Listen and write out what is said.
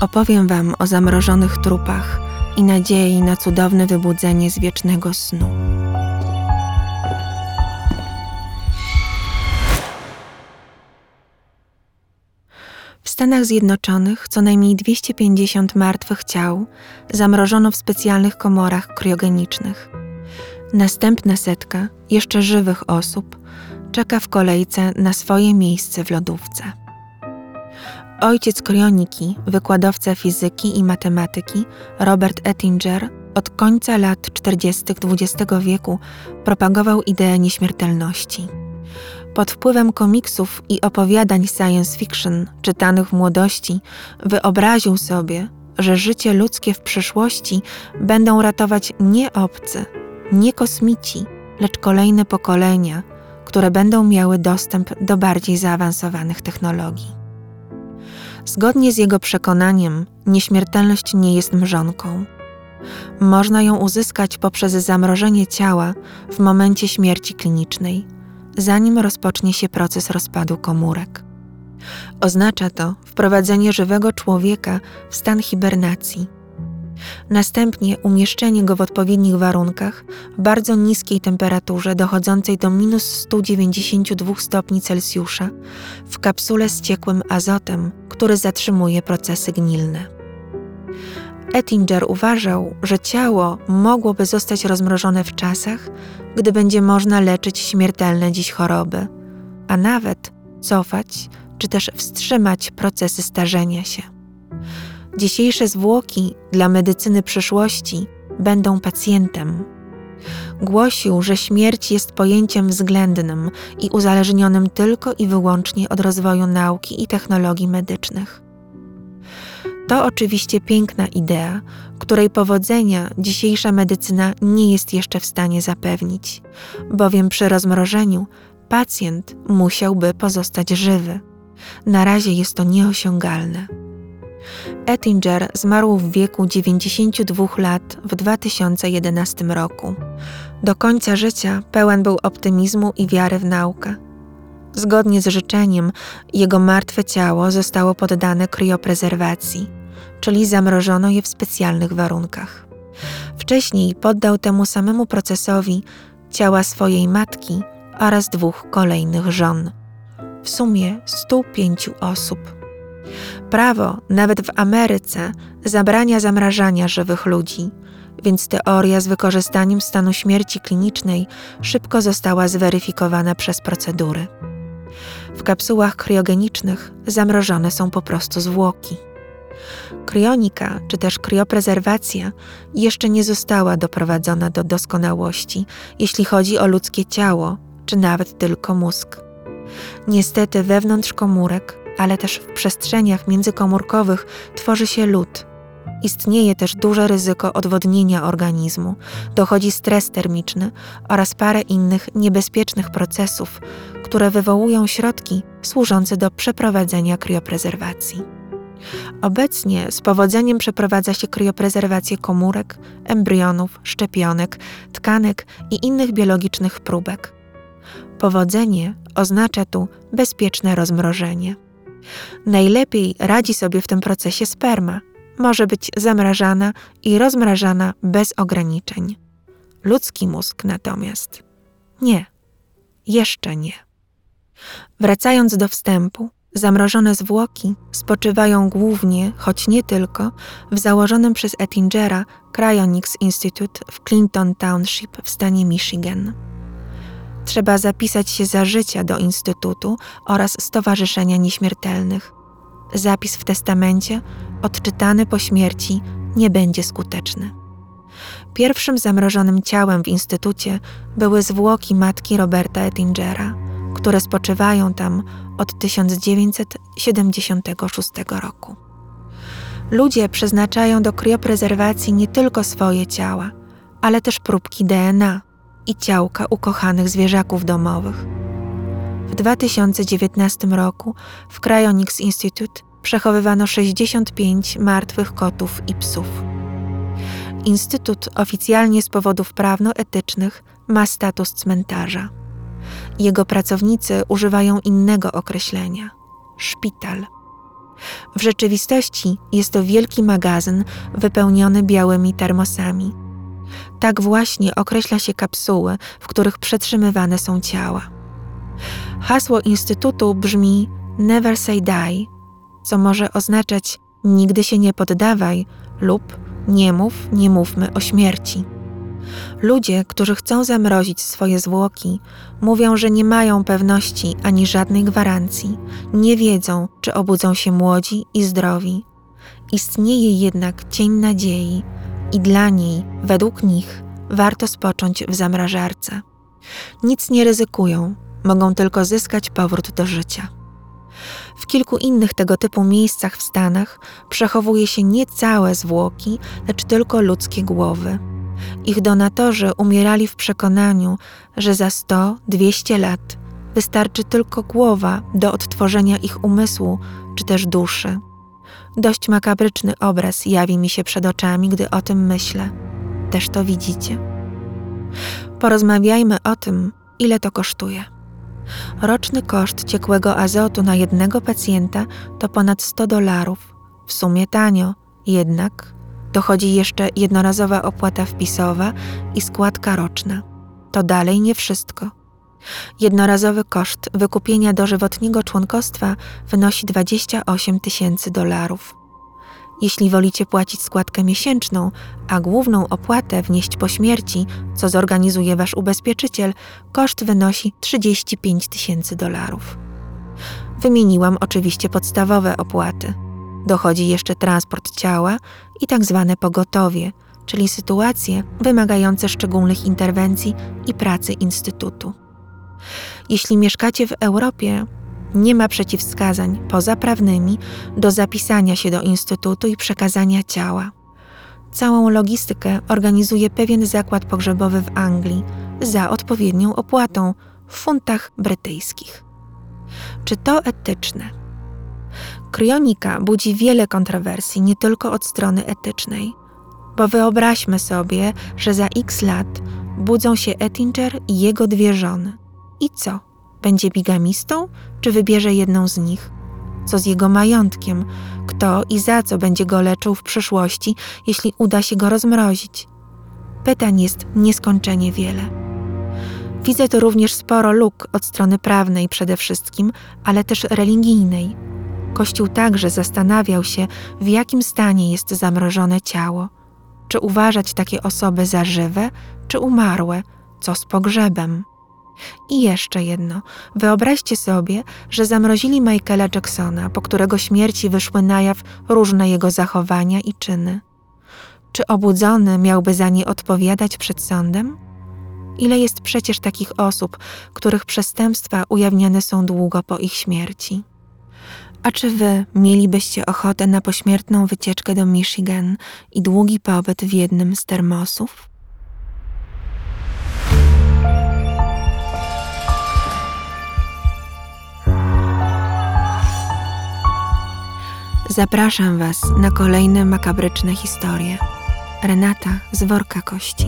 opowiem Wam o zamrożonych trupach i nadziei na cudowne wybudzenie z wiecznego snu. W Stanach Zjednoczonych co najmniej 250 martwych ciał zamrożono w specjalnych komorach kriogenicznych. Następna setka jeszcze żywych osób czeka w kolejce na swoje miejsce w lodówce. Ojciec kroniki, wykładowca fizyki i matematyki Robert Ettinger od końca lat 40. XX wieku propagował ideę nieśmiertelności. Pod wpływem komiksów i opowiadań science fiction czytanych w młodości, wyobraził sobie, że życie ludzkie w przyszłości będą ratować nie obcy, nie kosmici, lecz kolejne pokolenia, które będą miały dostęp do bardziej zaawansowanych technologii. Zgodnie z jego przekonaniem, nieśmiertelność nie jest mrzonką. Można ją uzyskać poprzez zamrożenie ciała w momencie śmierci klinicznej, zanim rozpocznie się proces rozpadu komórek. Oznacza to wprowadzenie żywego człowieka w stan hibernacji. Następnie umieszczenie go w odpowiednich warunkach, bardzo niskiej temperaturze dochodzącej do minus 192 stopni Celsjusza, w kapsule z ciekłym azotem, który zatrzymuje procesy gnilne. Ettinger uważał, że ciało mogłoby zostać rozmrożone w czasach, gdy będzie można leczyć śmiertelne dziś choroby, a nawet cofać czy też wstrzymać procesy starzenia się. Dzisiejsze zwłoki dla medycyny przyszłości będą pacjentem. Głosił, że śmierć jest pojęciem względnym i uzależnionym tylko i wyłącznie od rozwoju nauki i technologii medycznych. To oczywiście piękna idea, której powodzenia dzisiejsza medycyna nie jest jeszcze w stanie zapewnić, bowiem przy rozmrożeniu pacjent musiałby pozostać żywy. Na razie jest to nieosiągalne. Ettinger zmarł w wieku 92 lat w 2011 roku. Do końca życia pełen był optymizmu i wiary w naukę. Zgodnie z życzeniem, jego martwe ciało zostało poddane krioprezerwacji, czyli zamrożono je w specjalnych warunkach. Wcześniej poddał temu samemu procesowi ciała swojej matki oraz dwóch kolejnych żon. W sumie 105 osób. Prawo, nawet w Ameryce, zabrania zamrażania żywych ludzi, więc teoria z wykorzystaniem stanu śmierci klinicznej szybko została zweryfikowana przez procedury. W kapsułach kriogenicznych zamrożone są po prostu zwłoki. Krionika, czy też krioprezerwacja, jeszcze nie została doprowadzona do doskonałości, jeśli chodzi o ludzkie ciało, czy nawet tylko mózg. Niestety wewnątrz komórek ale też w przestrzeniach międzykomórkowych tworzy się lód. Istnieje też duże ryzyko odwodnienia organizmu, dochodzi stres termiczny oraz parę innych niebezpiecznych procesów, które wywołują środki służące do przeprowadzenia krioprezerwacji. Obecnie z powodzeniem przeprowadza się krioprezerwację komórek, embrionów, szczepionek, tkanek i innych biologicznych próbek. Powodzenie oznacza tu bezpieczne rozmrożenie. Najlepiej radzi sobie w tym procesie sperma. Może być zamrażana i rozmrażana bez ograniczeń. Ludzki mózg natomiast nie, jeszcze nie. Wracając do wstępu, zamrożone zwłoki spoczywają głównie, choć nie tylko, w założonym przez Ettingera Cryonics Institute w Clinton Township w stanie Michigan. Trzeba zapisać się za życia do Instytutu oraz Stowarzyszenia Nieśmiertelnych. Zapis w testamencie, odczytany po śmierci, nie będzie skuteczny. Pierwszym zamrożonym ciałem w Instytucie były zwłoki matki Roberta Ettingera, które spoczywają tam od 1976 roku. Ludzie przeznaczają do krioprezerwacji nie tylko swoje ciała, ale też próbki DNA i ciałka ukochanych zwierzaków domowych. W 2019 roku w Cryonics Institute przechowywano 65 martwych kotów i psów. Instytut oficjalnie z powodów prawno-etycznych ma status cmentarza. Jego pracownicy używają innego określenia szpital. W rzeczywistości jest to wielki magazyn wypełniony białymi termosami. Tak właśnie określa się kapsuły, w których przetrzymywane są ciała. Hasło Instytutu brzmi Never Say Die, co może oznaczać nigdy się nie poddawaj lub nie mów, nie mówmy o śmierci. Ludzie, którzy chcą zamrozić swoje zwłoki, mówią, że nie mają pewności ani żadnej gwarancji, nie wiedzą, czy obudzą się młodzi i zdrowi. Istnieje jednak cień nadziei i dla niej, według nich, warto spocząć w zamrażarce. Nic nie ryzykują, mogą tylko zyskać powrót do życia. W kilku innych tego typu miejscach w Stanach przechowuje się nie całe zwłoki, lecz tylko ludzkie głowy. Ich donatorzy umierali w przekonaniu, że za 100-200 lat wystarczy tylko głowa do odtworzenia ich umysłu czy też duszy. Dość makabryczny obraz jawi mi się przed oczami, gdy o tym myślę. Też to widzicie. Porozmawiajmy o tym, ile to kosztuje. Roczny koszt ciekłego azotu na jednego pacjenta to ponad 100 dolarów. W sumie tanio, jednak dochodzi jeszcze jednorazowa opłata wpisowa i składka roczna. To dalej nie wszystko. Jednorazowy koszt wykupienia dożywotniego członkostwa wynosi 28 tysięcy dolarów. Jeśli wolicie płacić składkę miesięczną, a główną opłatę wnieść po śmierci, co zorganizuje wasz ubezpieczyciel, koszt wynosi 35 tysięcy dolarów. Wymieniłam oczywiście podstawowe opłaty. Dochodzi jeszcze transport ciała i tak zwane pogotowie, czyli sytuacje wymagające szczególnych interwencji i pracy instytutu. Jeśli mieszkacie w Europie, nie ma przeciwwskazań poza prawnymi do zapisania się do instytutu i przekazania ciała. Całą logistykę organizuje pewien zakład pogrzebowy w Anglii za odpowiednią opłatą w funtach brytyjskich. Czy to etyczne? Kryonika budzi wiele kontrowersji nie tylko od strony etycznej, bo wyobraźmy sobie, że za x lat budzą się Ettinger i jego dwie żony. I co? Będzie bigamistą, czy wybierze jedną z nich? Co z jego majątkiem? Kto i za co będzie go leczył w przyszłości, jeśli uda się go rozmrozić? Pytań jest nieskończenie wiele. Widzę tu również sporo luk od strony prawnej przede wszystkim, ale też religijnej. Kościół także zastanawiał się, w jakim stanie jest zamrożone ciało. Czy uważać takie osoby za żywe, czy umarłe, co z pogrzebem? I jeszcze jedno. Wyobraźcie sobie, że zamrozili Michaela Jacksona, po którego śmierci wyszły na jaw różne jego zachowania i czyny. Czy obudzony miałby za nie odpowiadać przed sądem? Ile jest przecież takich osób, których przestępstwa ujawniane są długo po ich śmierci? A czy wy mielibyście ochotę na pośmiertną wycieczkę do Michigan i długi pobyt w jednym z termosów? Zapraszam Was na kolejne makabryczne historie. Renata z worka kości.